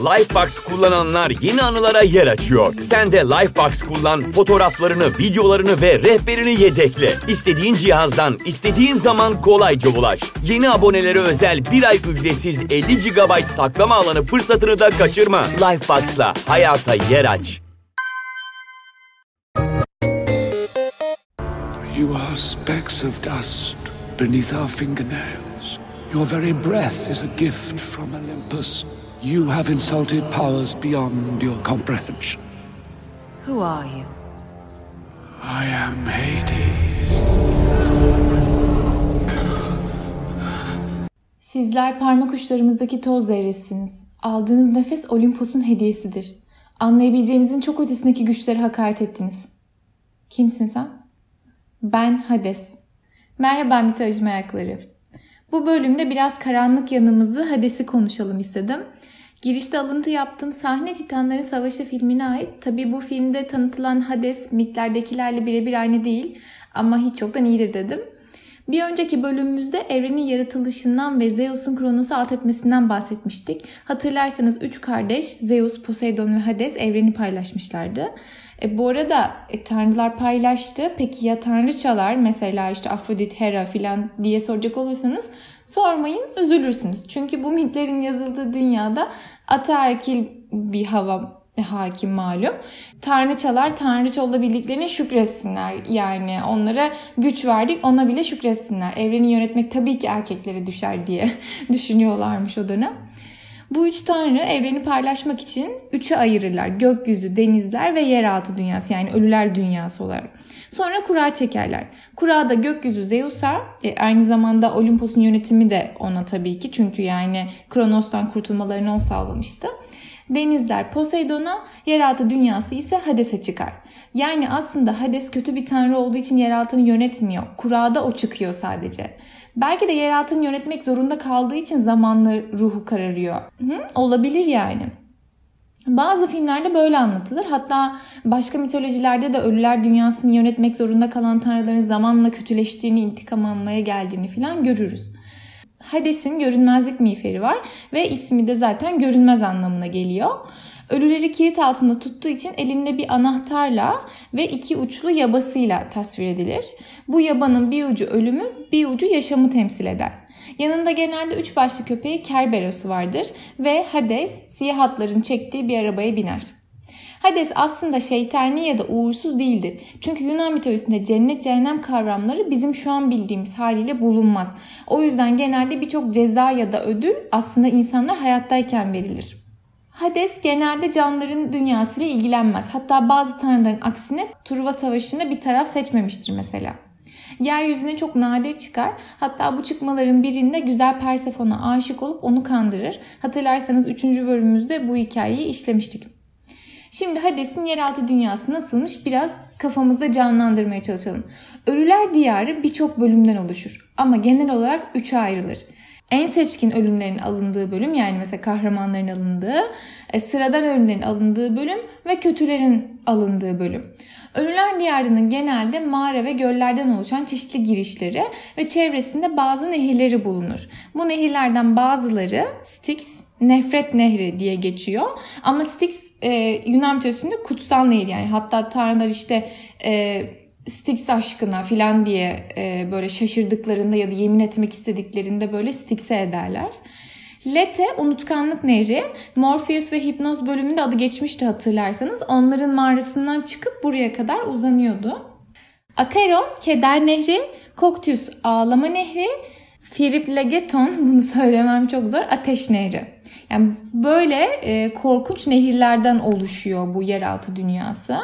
Lifebox kullananlar yeni anılara yer açıyor. Sen de Lifebox kullan, fotoğraflarını, videolarını ve rehberini yedekle. İstediğin cihazdan, istediğin zaman kolayca ulaş. Yeni abonelere özel bir ay ücretsiz 50 GB saklama alanı fırsatını da kaçırma. Lifebox'la hayata yer aç. You are specks of dust beneath our fingernails. Your very breath is a gift from Olympus. You have insulted powers beyond your comprehension. Who are you? I am Hades. Sizler parmak uçlarımızdaki toz zerresiniz. Aldığınız nefes Olimpos'un hediyesidir. Anlayabileceğinizin çok ötesindeki güçlere hakaret ettiniz. Kimsin sen? Ben Hades. Merhaba mitoloji merakları. Bu bölümde biraz karanlık yanımızı Hades'i konuşalım istedim. Girişte alıntı yaptığım sahne Titanların Savaşı filmine ait. Tabi bu filmde tanıtılan Hades mitlerdekilerle birebir aynı değil ama hiç çoktan iyidir dedim. Bir önceki bölümümüzde evrenin yaratılışından ve Zeus'un Kronos'u alt etmesinden bahsetmiştik. Hatırlarsanız üç kardeş Zeus, Poseidon ve Hades evreni paylaşmışlardı. E, bu arada e, tanrılar paylaştı. Peki ya tanrıçalar mesela işte Afrodit, Hera filan diye soracak olursanız sormayın üzülürsünüz. Çünkü bu mitlerin yazıldığı dünyada ataerkil bir hava hakim malum. Tanrıçalar tanrıça olabildiklerine şükretsinler. Yani onlara güç verdik ona bile şükretsinler. Evreni yönetmek tabii ki erkeklere düşer diye düşünüyorlarmış o dönem. Bu üç tanrı evreni paylaşmak için üçe ayırırlar. Gökyüzü, denizler ve yeraltı dünyası yani ölüler dünyası olarak. Sonra kura çekerler. Kurada gökyüzü Zeus'a, e, aynı zamanda Olimpos'un yönetimi de ona tabii ki. Çünkü yani Kronos'tan kurtulmalarını o sağlamıştı. Denizler Poseidon'a, yeraltı dünyası ise Hades'e çıkar. Yani aslında Hades kötü bir tanrı olduğu için yeraltını yönetmiyor. Kurada o çıkıyor sadece. Belki de yeraltını yönetmek zorunda kaldığı için zamanla ruhu kararıyor. Hı? Olabilir yani. Bazı filmlerde böyle anlatılır. Hatta başka mitolojilerde de ölüler dünyasını yönetmek zorunda kalan tanrıların zamanla kötüleştiğini, intikam almaya geldiğini falan görürüz. Hades'in görünmezlik miğferi var ve ismi de zaten görünmez anlamına geliyor. Ölüleri kilit altında tuttuğu için elinde bir anahtarla ve iki uçlu yabasıyla tasvir edilir. Bu yabanın bir ucu ölümü, bir ucu yaşamı temsil eder. Yanında genelde üç başlı köpeği Kerberos'u vardır ve Hades siyah atların çektiği bir arabaya biner. Hades aslında şeytani ya da uğursuz değildir. Çünkü Yunan mitolojisinde cennet cehennem kavramları bizim şu an bildiğimiz haliyle bulunmaz. O yüzden genelde birçok ceza ya da ödül aslında insanlar hayattayken verilir. Hades genelde canlıların dünyasıyla ilgilenmez. Hatta bazı tanrıların aksine Truva Savaşı'nda bir taraf seçmemiştir mesela. Yeryüzüne çok nadir çıkar. Hatta bu çıkmaların birinde güzel Persefon'a aşık olup onu kandırır. Hatırlarsanız 3. bölümümüzde bu hikayeyi işlemiştik. Şimdi Hades'in yeraltı dünyası nasılmış biraz kafamızda canlandırmaya çalışalım. Ölüler diyarı birçok bölümden oluşur ama genel olarak üçe ayrılır en seçkin ölümlerin alındığı bölüm yani mesela kahramanların alındığı, e, sıradan ölümlerin alındığı bölüm ve kötülerin alındığı bölüm. Ölüler Diyarı'nın genelde mağara ve göllerden oluşan çeşitli girişleri ve çevresinde bazı nehirleri bulunur. Bu nehirlerden bazıları Styx, Nefret Nehri diye geçiyor. Ama Styx e, Yunan mitolojisinde kutsal nehir yani hatta tanrılar işte e, Styx aşkına filan diye e, böyle şaşırdıklarında ya da yemin etmek istediklerinde böyle Styx'e ederler. Lete unutkanlık nehri Morpheus ve Hipnoz bölümünde adı geçmişti hatırlarsanız. Onların mağarasından çıkıp buraya kadar uzanıyordu. Acheron keder nehri, Coctius ağlama nehri, Firiplegeton bunu söylemem çok zor ateş nehri. Yani böyle e, korkunç nehirlerden oluşuyor bu yeraltı dünyası.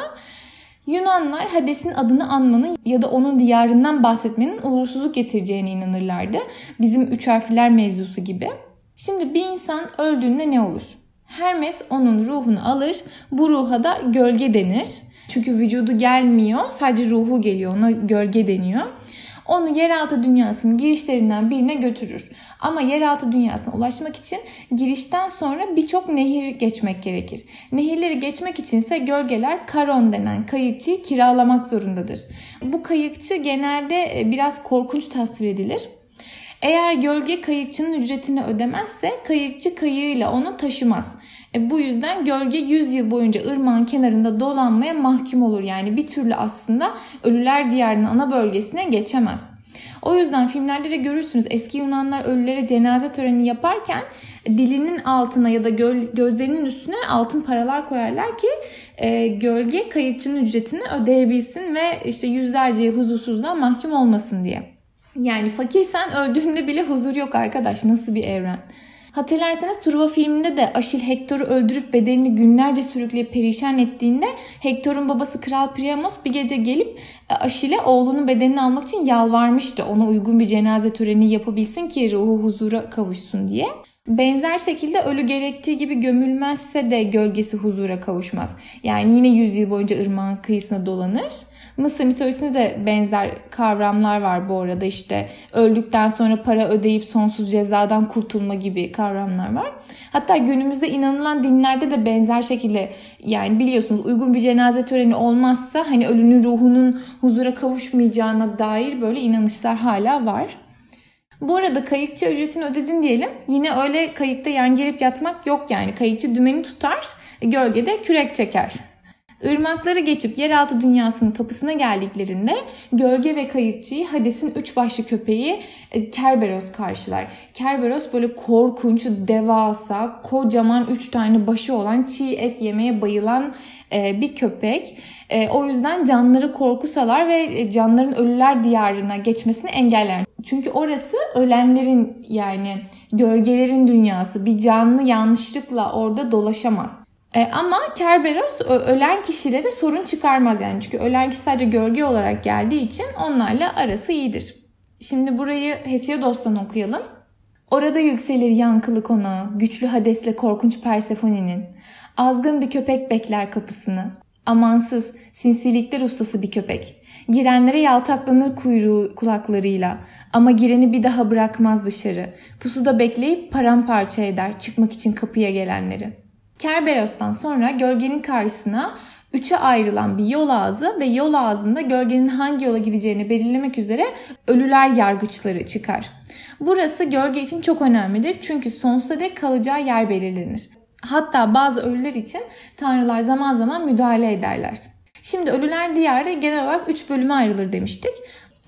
Yunanlar Hades'in adını anmanın ya da onun diyarından bahsetmenin uğursuzluk getireceğine inanırlardı. Bizim üç harfler mevzusu gibi. Şimdi bir insan öldüğünde ne olur? Hermes onun ruhunu alır. Bu ruha da gölge denir. Çünkü vücudu gelmiyor, sadece ruhu geliyor. Ona gölge deniyor onu yeraltı dünyasının girişlerinden birine götürür. Ama yeraltı dünyasına ulaşmak için girişten sonra birçok nehir geçmek gerekir. Nehirleri geçmek içinse gölgeler karon denen kayıkçıyı kiralamak zorundadır. Bu kayıkçı genelde e, biraz korkunç tasvir edilir. Eğer gölge kayıkçının ücretini ödemezse kayıkçı kayığıyla onu taşımaz. E, bu yüzden gölge 100 yıl boyunca ırmağın kenarında dolanmaya mahkum olur. Yani bir türlü aslında ölüler diyarının ana bölgesine geçemez. O yüzden filmlerde de görürsünüz eski Yunanlar ölülere cenaze töreni yaparken dilinin altına ya da gözlerinin üstüne altın paralar koyarlar ki e, gölge kayıkçının ücretini ödeyebilsin ve işte yüzlerce yıl huzursuzluğa mahkum olmasın diye. Yani fakirsen öldüğünde bile huzur yok arkadaş nasıl bir evren. Hatırlarsanız Truva filminde de Aşil Hektor'u öldürüp bedenini günlerce sürükleyip perişan ettiğinde Hektor'un babası Kral Priamos bir gece gelip e, Aşil'e oğlunun bedenini almak için yalvarmıştı. Ona uygun bir cenaze töreni yapabilsin ki ruhu huzura kavuşsun diye. Benzer şekilde ölü gerektiği gibi gömülmezse de gölgesi huzura kavuşmaz. Yani yine yüzyıl boyunca ırmağın kıyısına dolanır. Mısır mitolojisinde de benzer kavramlar var bu arada işte öldükten sonra para ödeyip sonsuz cezadan kurtulma gibi kavramlar var. Hatta günümüzde inanılan dinlerde de benzer şekilde yani biliyorsunuz uygun bir cenaze töreni olmazsa hani ölünün ruhunun huzura kavuşmayacağına dair böyle inanışlar hala var. Bu arada kayıkçı ücretini ödedin diyelim. Yine öyle kayıkta yan gelip yatmak yok yani. Kayıkçı dümeni tutar, gölgede kürek çeker. Irmakları geçip yeraltı dünyasının kapısına geldiklerinde gölge ve kayıkçıyı Hades'in üç başlı köpeği e, Kerberos karşılar. Kerberos böyle korkunç, devasa, kocaman üç tane başı olan çiğ et yemeye bayılan e, bir köpek. E, o yüzden canları korku salar ve canların ölüler diyarına geçmesini engeller. Çünkü orası ölenlerin yani gölgelerin dünyası. Bir canlı yanlışlıkla orada dolaşamaz. E, ama Kerberos ölen kişilere sorun çıkarmaz yani. Çünkü ölen kişi sadece gölge olarak geldiği için onlarla arası iyidir. Şimdi burayı Hesiodos'tan okuyalım. Orada yükselir yankılı konağı, güçlü Hades'le korkunç Persefone'nin. Azgın bir köpek bekler kapısını. Amansız, sinsilikler ustası bir köpek. Girenlere yaltaklanır kuyruğu kulaklarıyla. Ama gireni bir daha bırakmaz dışarı. Pusuda bekleyip paramparça eder çıkmak için kapıya gelenleri.'' Kerberos'tan sonra gölgenin karşısına üçe ayrılan bir yol ağzı ve yol ağzında gölgenin hangi yola gideceğini belirlemek üzere ölüler yargıçları çıkar. Burası gölge için çok önemlidir çünkü sonsuza dek kalacağı yer belirlenir. Hatta bazı ölüler için tanrılar zaman zaman müdahale ederler. Şimdi ölüler diyarı genel olarak 3 bölüme ayrılır demiştik.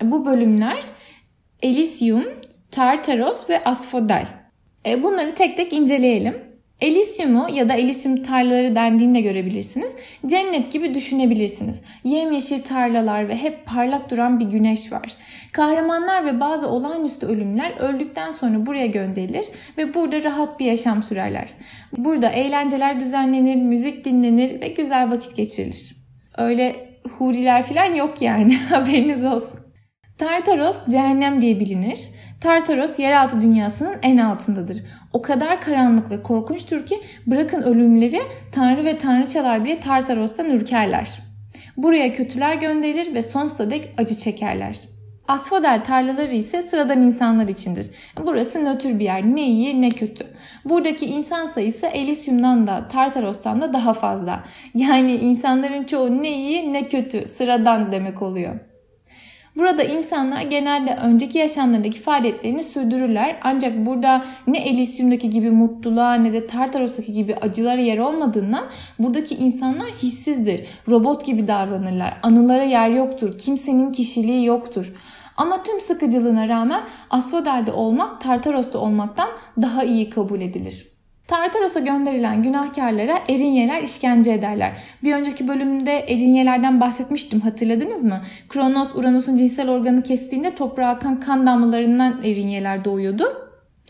Bu bölümler Elysium, Tartaros ve Asphodel. E, bunları tek tek inceleyelim. Elysium'u ya da Elysium tarlaları dendiğinde görebilirsiniz. Cennet gibi düşünebilirsiniz. Yemyeşil tarlalar ve hep parlak duran bir güneş var. Kahramanlar ve bazı olağanüstü ölümler öldükten sonra buraya gönderilir ve burada rahat bir yaşam sürerler. Burada eğlenceler düzenlenir, müzik dinlenir ve güzel vakit geçirilir. Öyle huriler falan yok yani haberiniz olsun. Tartaros cehennem diye bilinir. Tartaros yeraltı dünyasının en altındadır. O kadar karanlık ve korkunçtur ki bırakın ölümleri tanrı ve tanrıçalar bile Tartaros'tan ürkerler. Buraya kötüler gönderilir ve sonsuza dek acı çekerler. Asfodel tarlaları ise sıradan insanlar içindir. Burası nötr bir yer. Ne iyi ne kötü. Buradaki insan sayısı Elysium'dan da Tartaros'tan da daha fazla. Yani insanların çoğu ne iyi ne kötü sıradan demek oluyor. Burada insanlar genelde önceki yaşamlarındaki faaliyetlerini sürdürürler. Ancak burada ne Elysium'daki gibi mutluluğa ne de Tartaros'taki gibi acılara yer olmadığından buradaki insanlar hissizdir. Robot gibi davranırlar. Anılara yer yoktur. Kimsenin kişiliği yoktur. Ama tüm sıkıcılığına rağmen Asphodel'de olmak Tartaros'ta olmaktan daha iyi kabul edilir. Tartaros'a gönderilen günahkarlara erinyeler işkence ederler. Bir önceki bölümde erinyelerden bahsetmiştim hatırladınız mı? Kronos Uranus'un cinsel organı kestiğinde toprağa akan kan damlalarından erinyeler doğuyordu.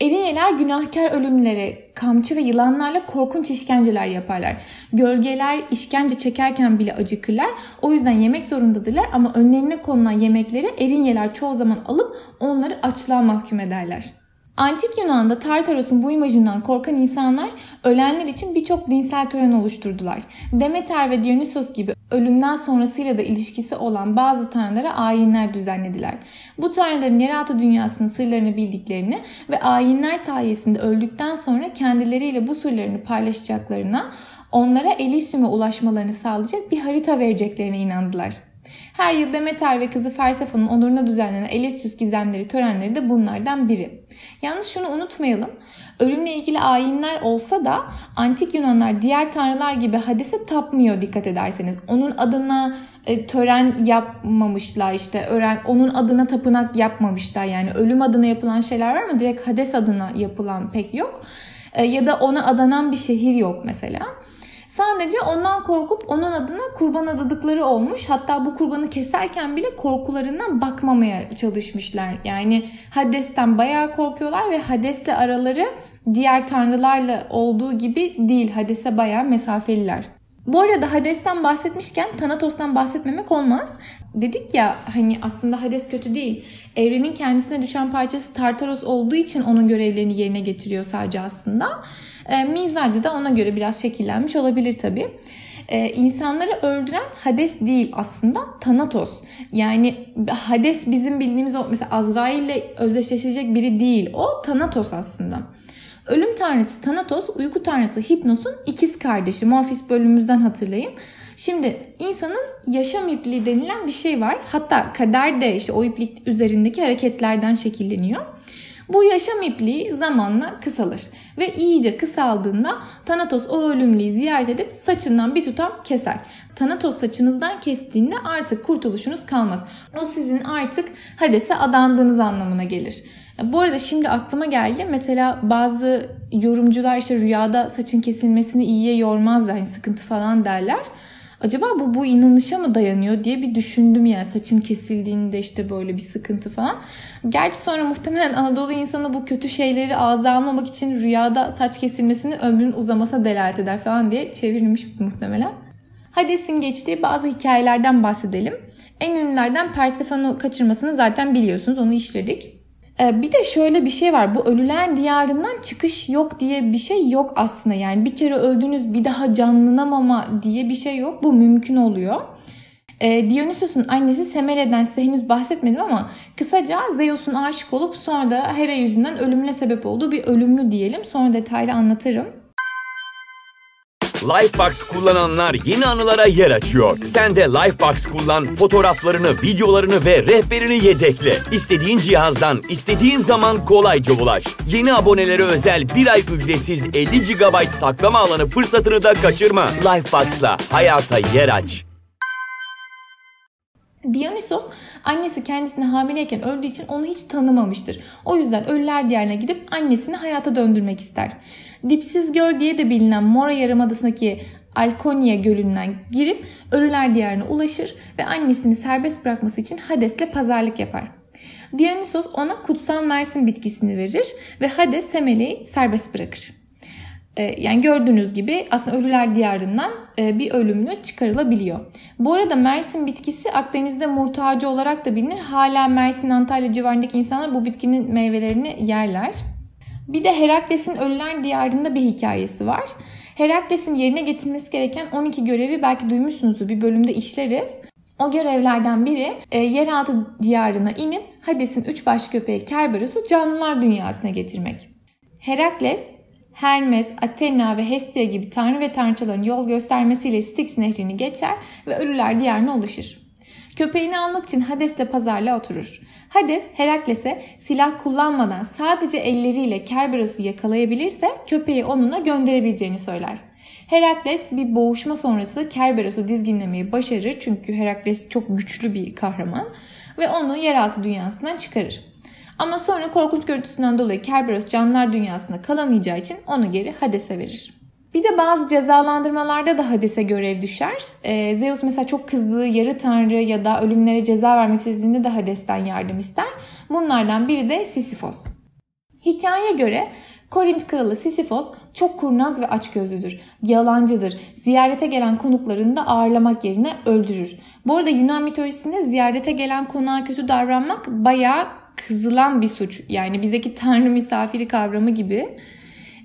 Erinyeler günahkar ölümlere, kamçı ve yılanlarla korkunç işkenceler yaparlar. Gölgeler işkence çekerken bile acıkırlar. O yüzden yemek zorundadırlar ama önlerine konulan yemekleri erinyeler çoğu zaman alıp onları açlığa mahkum ederler. Antik Yunan'da Tartaros'un bu imajından korkan insanlar ölenler için birçok dinsel tören oluşturdular. Demeter ve Dionysos gibi ölümden sonrasıyla da ilişkisi olan bazı tanrılara ayinler düzenlediler. Bu tanrıların yeraltı dünyasının sırlarını bildiklerini ve ayinler sayesinde öldükten sonra kendileriyle bu sırlarını paylaşacaklarına, onlara Elysium'a ulaşmalarını sağlayacak bir harita vereceklerine inandılar. Her yıl Demeter ve kızı Persephone'un onuruna düzenlenen Elesius gizemleri törenleri de bunlardan biri. Yalnız şunu unutmayalım. Ölümle ilgili ayinler olsa da antik Yunanlar diğer tanrılar gibi Hades'e tapmıyor dikkat ederseniz. Onun adına e, tören yapmamışlar işte öğren onun adına tapınak yapmamışlar yani ölüm adına yapılan şeyler var ama direkt Hades adına yapılan pek yok. E, ya da ona adanan bir şehir yok mesela. Sadece ondan korkup onun adına kurban adadıkları olmuş. Hatta bu kurbanı keserken bile korkularından bakmamaya çalışmışlar. Yani Hades'ten bayağı korkuyorlar ve Hades'le araları diğer tanrılarla olduğu gibi değil. Hades'e bayağı mesafeliler. Bu arada Hades'ten bahsetmişken Thanatos'tan bahsetmemek olmaz. Dedik ya hani aslında Hades kötü değil. Evrenin kendisine düşen parçası Tartaros olduğu için onun görevlerini yerine getiriyor sadece aslında. E, mizacı da ona göre biraz şekillenmiş olabilir tabii. Ee, insanları öldüren Hades değil aslında Thanatos. Yani Hades bizim bildiğimiz o mesela Azrail ile özdeşleşecek biri değil. O Thanatos aslında. Ölüm tanrısı Thanatos, uyku tanrısı Hipnos'un ikiz kardeşi. Morpheus bölümümüzden hatırlayın. Şimdi insanın yaşam ipliği denilen bir şey var. Hatta kader de işte o iplik üzerindeki hareketlerden şekilleniyor. Bu yaşam ipliği zamanla kısalır ve iyice kısaldığında Thanatos o ölümlüyü ziyaret edip saçından bir tutam keser. Thanatos saçınızdan kestiğinde artık kurtuluşunuz kalmaz. O sizin artık Hades'e adandığınız anlamına gelir. Bu arada şimdi aklıma geldi. Mesela bazı yorumcular işte rüyada saçın kesilmesini iyiye yormazlar. Hani sıkıntı falan derler. Acaba bu bu inanışa mı dayanıyor diye bir düşündüm yani saçın kesildiğinde işte böyle bir sıkıntı falan. Gerçi sonra muhtemelen Anadolu insanı bu kötü şeyleri ağza almamak için rüyada saç kesilmesini ömrün uzamasına delalet eder falan diye çevrilmiş muhtemelen. Hades'in geçtiği bazı hikayelerden bahsedelim. En ünlülerden Persephone'u kaçırmasını zaten biliyorsunuz onu işledik. Ee, bir de şöyle bir şey var. Bu ölüler diyarından çıkış yok diye bir şey yok aslında. Yani bir kere öldünüz bir daha canlanamama diye bir şey yok. Bu mümkün oluyor. Ee, Dionysos'un annesi Semele'den size henüz bahsetmedim ama kısaca Zeus'un aşık olup sonra da Hera yüzünden ölümüne sebep olduğu bir ölümlü diyelim. Sonra detaylı anlatırım. Lifebox kullananlar yeni anılara yer açıyor. Sen de Lifebox kullan, fotoğraflarını, videolarını ve rehberini yedekle. İstediğin cihazdan, istediğin zaman kolayca ulaş. Yeni abonelere özel bir ay ücretsiz 50 GB saklama alanı fırsatını da kaçırma. Lifebox'la hayata yer aç. Dionysos annesi kendisini hamileyken öldüğü için onu hiç tanımamıştır. O yüzden ölüler diyarına gidip annesini hayata döndürmek ister. Dipsiz Göl diye de bilinen Mora Yarımadası'ndaki Alkonya Gölü'nden girip Ölüler Diyarı'na ulaşır ve annesini serbest bırakması için Hades'le pazarlık yapar. Dionysos ona kutsal mersin bitkisini verir ve Hades Semele'yi serbest bırakır. Ee, yani gördüğünüz gibi aslında Ölüler Diyarı'ndan e, bir ölümlü çıkarılabiliyor. Bu arada Mersin bitkisi Akdeniz'de murt ağacı olarak da bilinir. Hala Mersin, Antalya civarındaki insanlar bu bitkinin meyvelerini yerler. Bir de Herakles'in Ölüler Diyarı'nda bir hikayesi var. Herakles'in yerine getirmesi gereken 12 görevi belki duymuşsunuzdur bir bölümde işleriz. O görevlerden biri e, yeraltı diyarına inip Hades'in üç baş köpeği Kerberos'u canlılar dünyasına getirmek. Herakles, Hermes, Athena ve Hestia gibi tanrı ve tanrıçaların yol göstermesiyle Styx nehrini geçer ve ölüler diyarına ulaşır. Köpeğini almak için Hades'le pazarlığa oturur. Hades Herakles'e silah kullanmadan sadece elleriyle Kerberos'u yakalayabilirse köpeği onunla gönderebileceğini söyler. Herakles bir boğuşma sonrası Kerberos'u dizginlemeyi başarır çünkü Herakles çok güçlü bir kahraman ve onu yeraltı dünyasından çıkarır. Ama sonra korkunç görüntüsünden dolayı Kerberos canlılar dünyasında kalamayacağı için onu geri Hades'e verir. Bir de bazı cezalandırmalarda da Hades'e görev düşer. Ee, Zeus mesela çok kızdığı yarı tanrı ya da ölümlere ceza vermek istediğinde de Hades'ten yardım ister. Bunlardan biri de Sisyphos. Hikayeye göre Korint kralı Sisyphos çok kurnaz ve açgözlüdür. Yalancıdır. Ziyarete gelen konuklarını da ağırlamak yerine öldürür. Bu arada Yunan mitolojisinde ziyarete gelen konuğa kötü davranmak bayağı kızılan bir suç. Yani bizdeki tanrı misafiri kavramı gibi.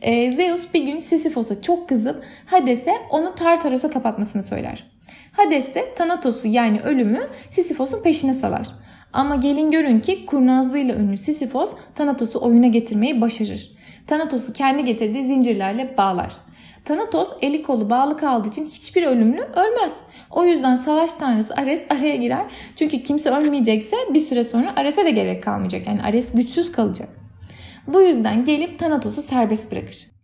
Ee, Zeus bir gün Sisyphos'a çok kızıp Hades'e onu Tartaros'a kapatmasını söyler. Hades de Thanatos'u yani ölümü Sisyphos'un peşine salar. Ama gelin görün ki kurnazlığıyla ünlü Sisyphos Thanatos'u oyuna getirmeyi başarır. Thanatos'u kendi getirdiği zincirlerle bağlar. Thanatos eli kolu bağlı kaldığı için hiçbir ölümlü ölmez. O yüzden savaş tanrısı Ares araya girer. Çünkü kimse ölmeyecekse bir süre sonra Ares'e de gerek kalmayacak. Yani Ares güçsüz kalacak. Bu yüzden gelip Thanatos'u serbest bırakır.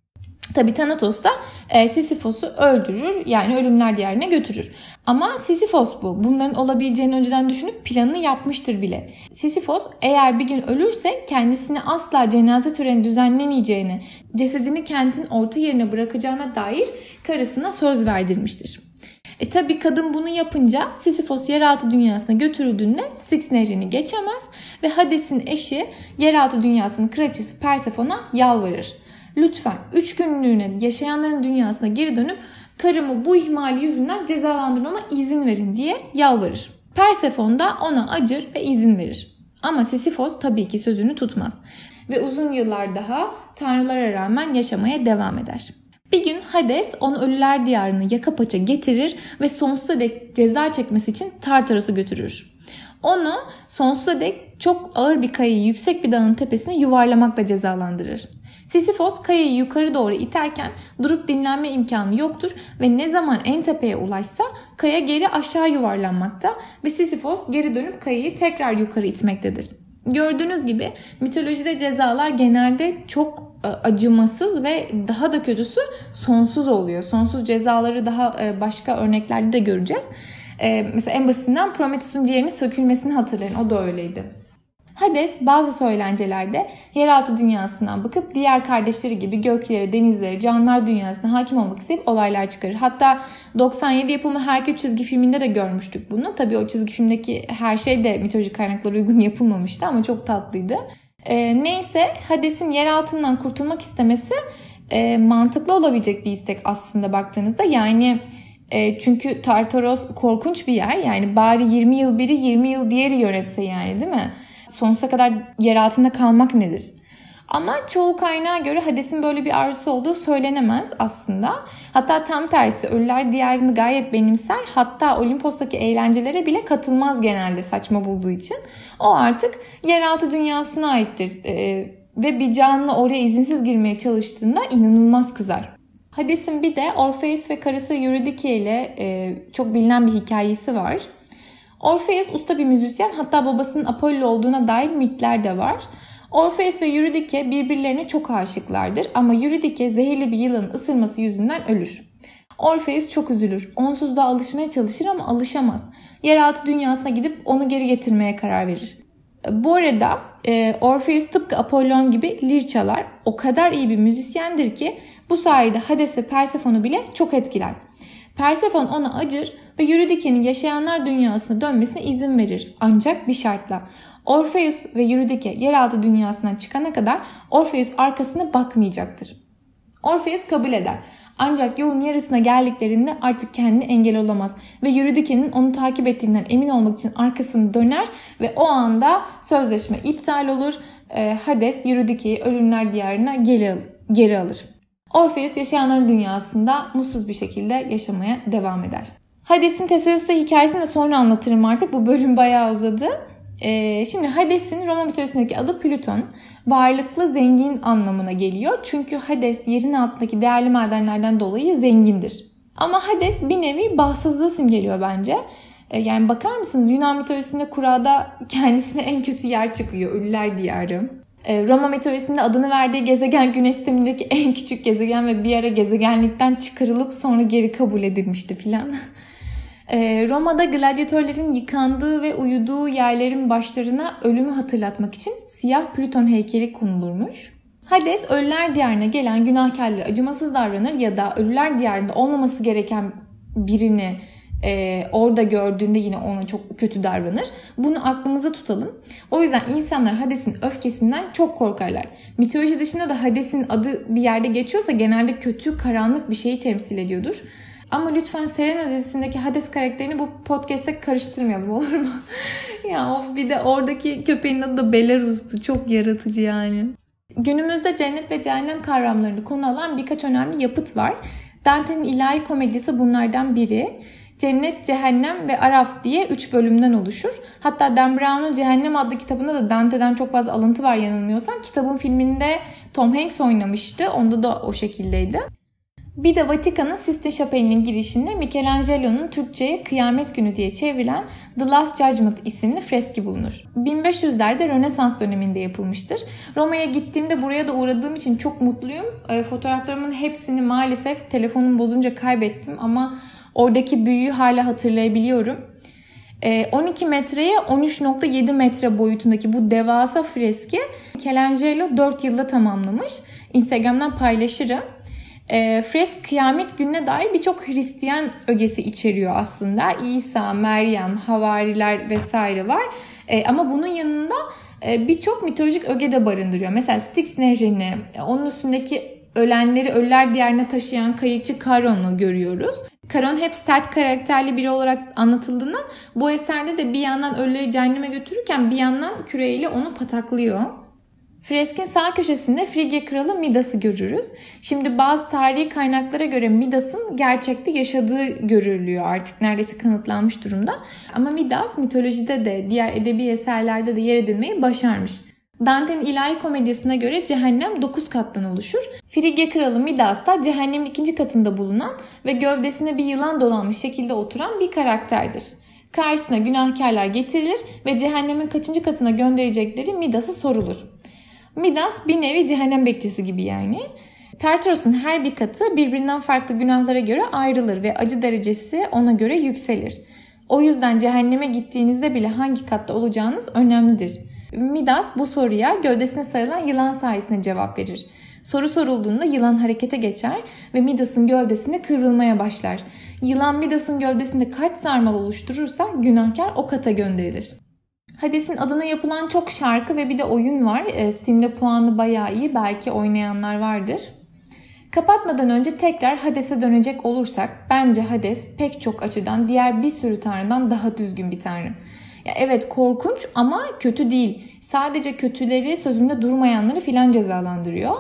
Tabi Thanatos da e, Sisyphos'u öldürür yani ölümler diyarına götürür. Ama Sisyphos bu. Bunların olabileceğini önceden düşünüp planını yapmıştır bile. Sisyphos eğer bir gün ölürse kendisini asla cenaze töreni düzenlemeyeceğini, cesedini kentin orta yerine bırakacağına dair karısına söz verdirmiştir. E tabi kadın bunu yapınca Sisyphos yeraltı dünyasına götürüldüğünde Styx nehrini geçemez ve Hades'in eşi yeraltı dünyasının kraliçesi Persephone'a yalvarır. Lütfen 3 günlüğüne yaşayanların dünyasına geri dönüp karımı bu ihmali yüzünden cezalandırmama izin verin diye yalvarır. Persephone da ona acır ve izin verir. Ama Sisyphos tabii ki sözünü tutmaz ve uzun yıllar daha tanrılara rağmen yaşamaya devam eder. Bir gün Hades onu ölüler diyarına yaka paça getirir ve sonsuza dek ceza çekmesi için Tartaros'a götürür. Onu sonsuza dek çok ağır bir kayayı yüksek bir dağın tepesine yuvarlamakla cezalandırır. Sisyphos kayayı yukarı doğru iterken durup dinlenme imkanı yoktur ve ne zaman en tepeye ulaşsa kaya geri aşağı yuvarlanmakta ve Sisyphos geri dönüp kayayı tekrar yukarı itmektedir. Gördüğünüz gibi mitolojide cezalar genelde çok acımasız ve daha da kötüsü sonsuz oluyor. Sonsuz cezaları daha e, başka örneklerde de göreceğiz. E, mesela en basitinden Prometheus'un ciğerinin sökülmesini hatırlayın. O da öyleydi. Hades bazı söylencelerde yeraltı dünyasından bakıp diğer kardeşleri gibi göklere, denizlere, canlılar dünyasına hakim olmak isteyip olaylar çıkarır. Hatta 97 yapımı Herkül çizgi filminde de görmüştük bunu. Tabii o çizgi filmdeki her şey de mitolojik kaynaklara uygun yapılmamıştı ama çok tatlıydı. E, neyse Hades'in yer altından kurtulmak istemesi e, mantıklı olabilecek bir istek aslında baktığınızda. Yani e, çünkü Tartaros korkunç bir yer. Yani bari 20 yıl biri 20 yıl diğeri yönetse yani değil mi? sonsuza kadar yer altında kalmak nedir? Ama çoğu kaynağa göre Hades'in böyle bir arzusu olduğu söylenemez aslında. Hatta tam tersi ölüler diyarını gayet benimser. Hatta Olimpos'taki eğlencelere bile katılmaz genelde saçma bulduğu için. O artık yeraltı dünyasına aittir. Ee, ve bir canlı oraya izinsiz girmeye çalıştığında inanılmaz kızar. Hades'in bir de Orpheus ve karısı Eurydice ile e, çok bilinen bir hikayesi var. Orpheus usta bir müzisyen hatta babasının Apollo olduğuna dair mitler de var. Orpheus ve Eurydice birbirlerine çok aşıklardır ama Eurydice zehirli bir yılanın ısırması yüzünden ölür. Orpheus çok üzülür. Onsuz da alışmaya çalışır ama alışamaz. Yeraltı dünyasına gidip onu geri getirmeye karar verir. Bu arada e, Orpheus tıpkı Apollon gibi lir çalar. O kadar iyi bir müzisyendir ki bu sayede Hades ve bile çok etkiler. Persephone ona acır ve Eurydice'nin yaşayanlar dünyasına dönmesine izin verir. Ancak bir şartla. Orpheus ve Eurydice yeraltı dünyasından çıkana kadar Orpheus arkasına bakmayacaktır. Orpheus kabul eder. Ancak yolun yarısına geldiklerinde artık kendini engel olamaz ve Eurydice'nin onu takip ettiğinden emin olmak için arkasını döner ve o anda sözleşme iptal olur. Ee, Hades Eurydice'yi ölümler diyarına geri alır. Orpheus yaşayanların dünyasında mutsuz bir şekilde yaşamaya devam eder. Hades'in Teseus'ta hikayesini de sonra anlatırım artık. Bu bölüm bayağı uzadı. Ee, şimdi Hades'in Roma mitolojisindeki adı Plüton. Varlıklı, zengin anlamına geliyor. Çünkü Hades yerin altındaki değerli madenlerden dolayı zengindir. Ama Hades bir nevi bahtsızlığı simgeliyor bence. Ee, yani bakar mısınız Yunan mitolojisinde kurada kendisine en kötü yer çıkıyor. Ölüler diyarı. Ee, Roma mitolojisinde adını verdiği gezegen güneş sistemindeki en küçük gezegen ve bir ara gezegenlikten çıkarılıp sonra geri kabul edilmişti filan. Ee, Roma'da gladyatörlerin yıkandığı ve uyuduğu yerlerin başlarına ölümü hatırlatmak için siyah Plüton heykeli konulurmuş. Hades ölüler diyarına gelen günahkarlara acımasız davranır ya da ölüler diyarında olmaması gereken birini e, orada gördüğünde yine ona çok kötü davranır. Bunu aklımıza tutalım. O yüzden insanlar Hades'in öfkesinden çok korkarlar. Mitoloji dışında da Hades'in adı bir yerde geçiyorsa genelde kötü, karanlık bir şeyi temsil ediyordur. Ama lütfen Serena dizisindeki Hades karakterini bu podcast'te karıştırmayalım olur mu? ya of bir de oradaki köpeğin adı da Belarus'tu. Çok yaratıcı yani. Günümüzde cennet ve cehennem kavramlarını konu alan birkaç önemli yapıt var. Dante'nin ilahi komedisi bunlardan biri. Cennet, Cehennem ve Araf diye 3 bölümden oluşur. Hatta Dan Brown'un Cehennem adlı kitabında da Dante'den çok fazla alıntı var yanılmıyorsam. Kitabın filminde Tom Hanks oynamıştı. Onda da o şekildeydi. Bir de Vatikan'ın Sistine Şapeli'nin girişinde Michelangelo'nun Türkçe'ye Kıyamet Günü diye çevrilen The Last Judgment isimli freski bulunur. 1500'lerde Rönesans döneminde yapılmıştır. Roma'ya gittiğimde buraya da uğradığım için çok mutluyum. E, fotoğraflarımın hepsini maalesef telefonum bozunca kaybettim ama oradaki büyüyü hala hatırlayabiliyorum. 12 e, metreye 13.7 metre boyutundaki bu devasa freski Michelangelo 4 yılda tamamlamış. Instagram'dan paylaşırım. E, fresk kıyamet gününe dair birçok Hristiyan ögesi içeriyor aslında. İsa, Meryem, havariler vesaire var. E, ama bunun yanında e, birçok mitolojik öge de barındırıyor. Mesela Styx nehrini, onun üstündeki ölenleri ölüler diyarına taşıyan kayıkçı Karon'u görüyoruz. Karon hep sert karakterli biri olarak anlatıldığından bu eserde de bir yandan ölüleri cehenneme götürürken bir yandan küreyle onu pataklıyor. Freskin sağ köşesinde Frigya kralı Midas'ı görürüz. Şimdi bazı tarihi kaynaklara göre Midas'ın gerçekte yaşadığı görülüyor artık neredeyse kanıtlanmış durumda. Ama Midas mitolojide de diğer edebi eserlerde de yer edinmeyi başarmış. Dante'nin ilahi komedyasına göre cehennem 9 kattan oluşur. Frigya kralı Midas da cehennemin ikinci katında bulunan ve gövdesine bir yılan dolanmış şekilde oturan bir karakterdir. Karşısına günahkarlar getirilir ve cehennemin kaçıncı katına gönderecekleri Midas'a sorulur. Midas bir nevi cehennem bekçisi gibi yani. Tartaros'un her bir katı birbirinden farklı günahlara göre ayrılır ve acı derecesi ona göre yükselir. O yüzden cehenneme gittiğinizde bile hangi katta olacağınız önemlidir. Midas bu soruya gövdesine sarılan yılan sayesinde cevap verir. Soru sorulduğunda yılan harekete geçer ve Midas'ın gövdesinde kıvrılmaya başlar. Yılan Midas'ın gövdesinde kaç sarmal oluşturursa günahkar o kata gönderilir. Hades'in adına yapılan çok şarkı ve bir de oyun var. E, Steam'de puanı bayağı iyi. Belki oynayanlar vardır. Kapatmadan önce tekrar Hades'e dönecek olursak bence Hades pek çok açıdan diğer bir sürü tanrıdan daha düzgün bir tanrı. Ya evet korkunç ama kötü değil. Sadece kötüleri sözünde durmayanları filan cezalandırıyor.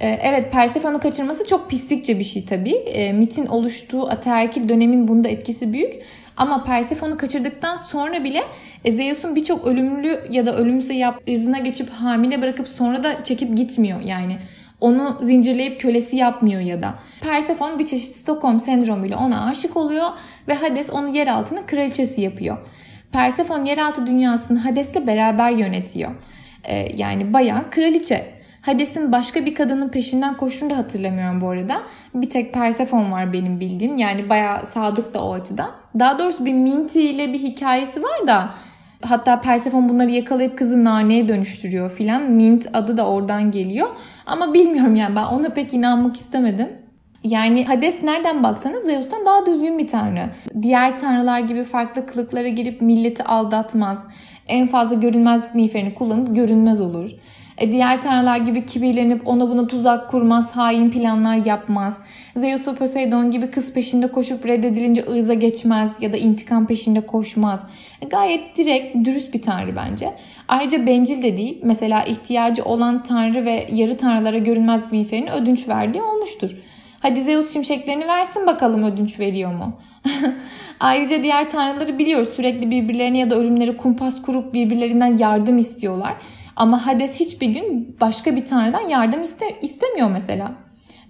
Ee, evet Persephone'u kaçırması çok pislikçe bir şey tabii. E, mitin oluştuğu ataerkil dönemin bunda etkisi büyük. Ama Persephone'u kaçırdıktan sonra bile Zeus'un birçok ölümlü ya da ölümsüze yap ırzına geçip hamile bırakıp sonra da çekip gitmiyor yani. Onu zincirleyip kölesi yapmıyor ya da. Persephone bir çeşit Stockholm sendromuyla ona aşık oluyor ve Hades onu yer altının kraliçesi yapıyor. Persephone yeraltı dünyasını Hades'le beraber yönetiyor. Ee, yani bayağı kraliçe. Hades'in başka bir kadının peşinden koştuğunu da hatırlamıyorum bu arada. Bir tek Persephone var benim bildiğim. Yani bayağı sadık da o açıdan. Daha doğrusu bir Minty ile bir hikayesi var da hatta Persephone bunları yakalayıp kızı naneye dönüştürüyor filan. Mint adı da oradan geliyor. Ama bilmiyorum yani ben ona pek inanmak istemedim. Yani Hades nereden baksanız Zeus'tan daha düzgün bir tanrı. Diğer tanrılar gibi farklı kılıklara girip milleti aldatmaz. En fazla görünmezlik miğferini kullanıp görünmez olur. E, diğer tanrılar gibi kibirlenip ona buna tuzak kurmaz, hain planlar yapmaz. Zeus ve Poseidon gibi kız peşinde koşup reddedilince ırza geçmez ya da intikam peşinde koşmaz. E, gayet direkt, dürüst bir tanrı bence. Ayrıca bencil de değil. Mesela ihtiyacı olan tanrı ve yarı tanrılara görünmez miğferini ödünç verdiği olmuştur. Hadi Zeus şimşeklerini versin bakalım ödünç veriyor mu? Ayrıca diğer tanrıları biliyoruz. Sürekli birbirlerine ya da ölümleri kumpas kurup birbirlerinden yardım istiyorlar. Ama Hades hiçbir gün başka bir tanrıdan yardım iste istemiyor mesela.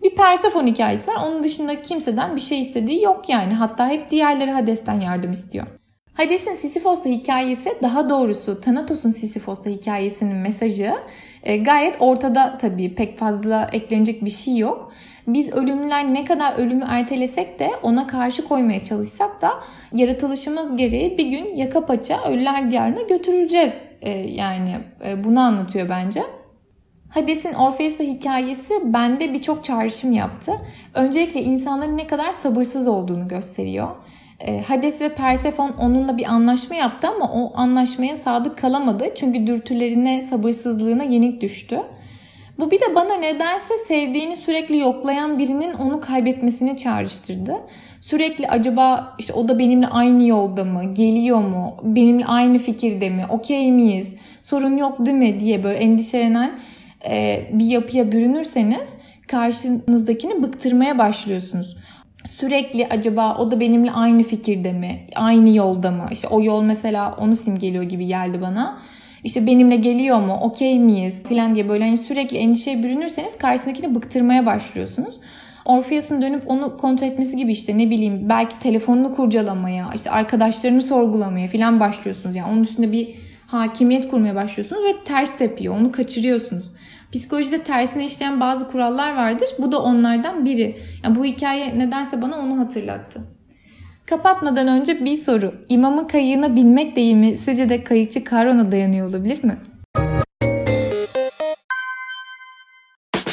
Bir Persephone hikayesi var. Onun dışında kimseden bir şey istediği yok yani. Hatta hep diğerleri Hades'ten yardım istiyor. Hades'in Sisyphos'ta hikayesi daha doğrusu Thanatos'un Sisyphos'ta hikayesinin mesajı e, gayet ortada tabii pek fazla eklenecek bir şey yok. Biz ölümlüler ne kadar ölümü ertelesek de ona karşı koymaya çalışsak da yaratılışımız gereği bir gün yaka paça ölüler diyarına götürüleceğiz. Ee, yani e, bunu anlatıyor bence. Hades'in Orpheus'la hikayesi bende birçok çağrışım yaptı. Öncelikle insanların ne kadar sabırsız olduğunu gösteriyor. Ee, Hades ve Persephone onunla bir anlaşma yaptı ama o anlaşmaya sadık kalamadı. Çünkü dürtülerine, sabırsızlığına yenik düştü. Bu bir de bana nedense sevdiğini sürekli yoklayan birinin onu kaybetmesini çağrıştırdı. Sürekli acaba işte o da benimle aynı yolda mı, geliyor mu, benimle aynı fikirde mi, okey miyiz, sorun yok değil mi diye böyle endişelenen e, bir yapıya bürünürseniz karşınızdakini bıktırmaya başlıyorsunuz. Sürekli acaba o da benimle aynı fikirde mi, aynı yolda mı? İşte o yol mesela onu simgeliyor gibi geldi bana işte benimle geliyor mu, okey miyiz falan diye böyle hani sürekli endişeye bürünürseniz karşısındakini bıktırmaya başlıyorsunuz. Orpheus'un dönüp onu kontrol etmesi gibi işte ne bileyim belki telefonunu kurcalamaya, işte arkadaşlarını sorgulamaya falan başlıyorsunuz. Yani onun üstünde bir hakimiyet kurmaya başlıyorsunuz ve ters tepiyor. Onu kaçırıyorsunuz. Psikolojide tersine işleyen bazı kurallar vardır. Bu da onlardan biri. Yani bu hikaye nedense bana onu hatırlattı. Kapatmadan önce bir soru. İmamın kayığına binmek deyimi sizce de kayıkçı Karon'a dayanıyor olabilir mi?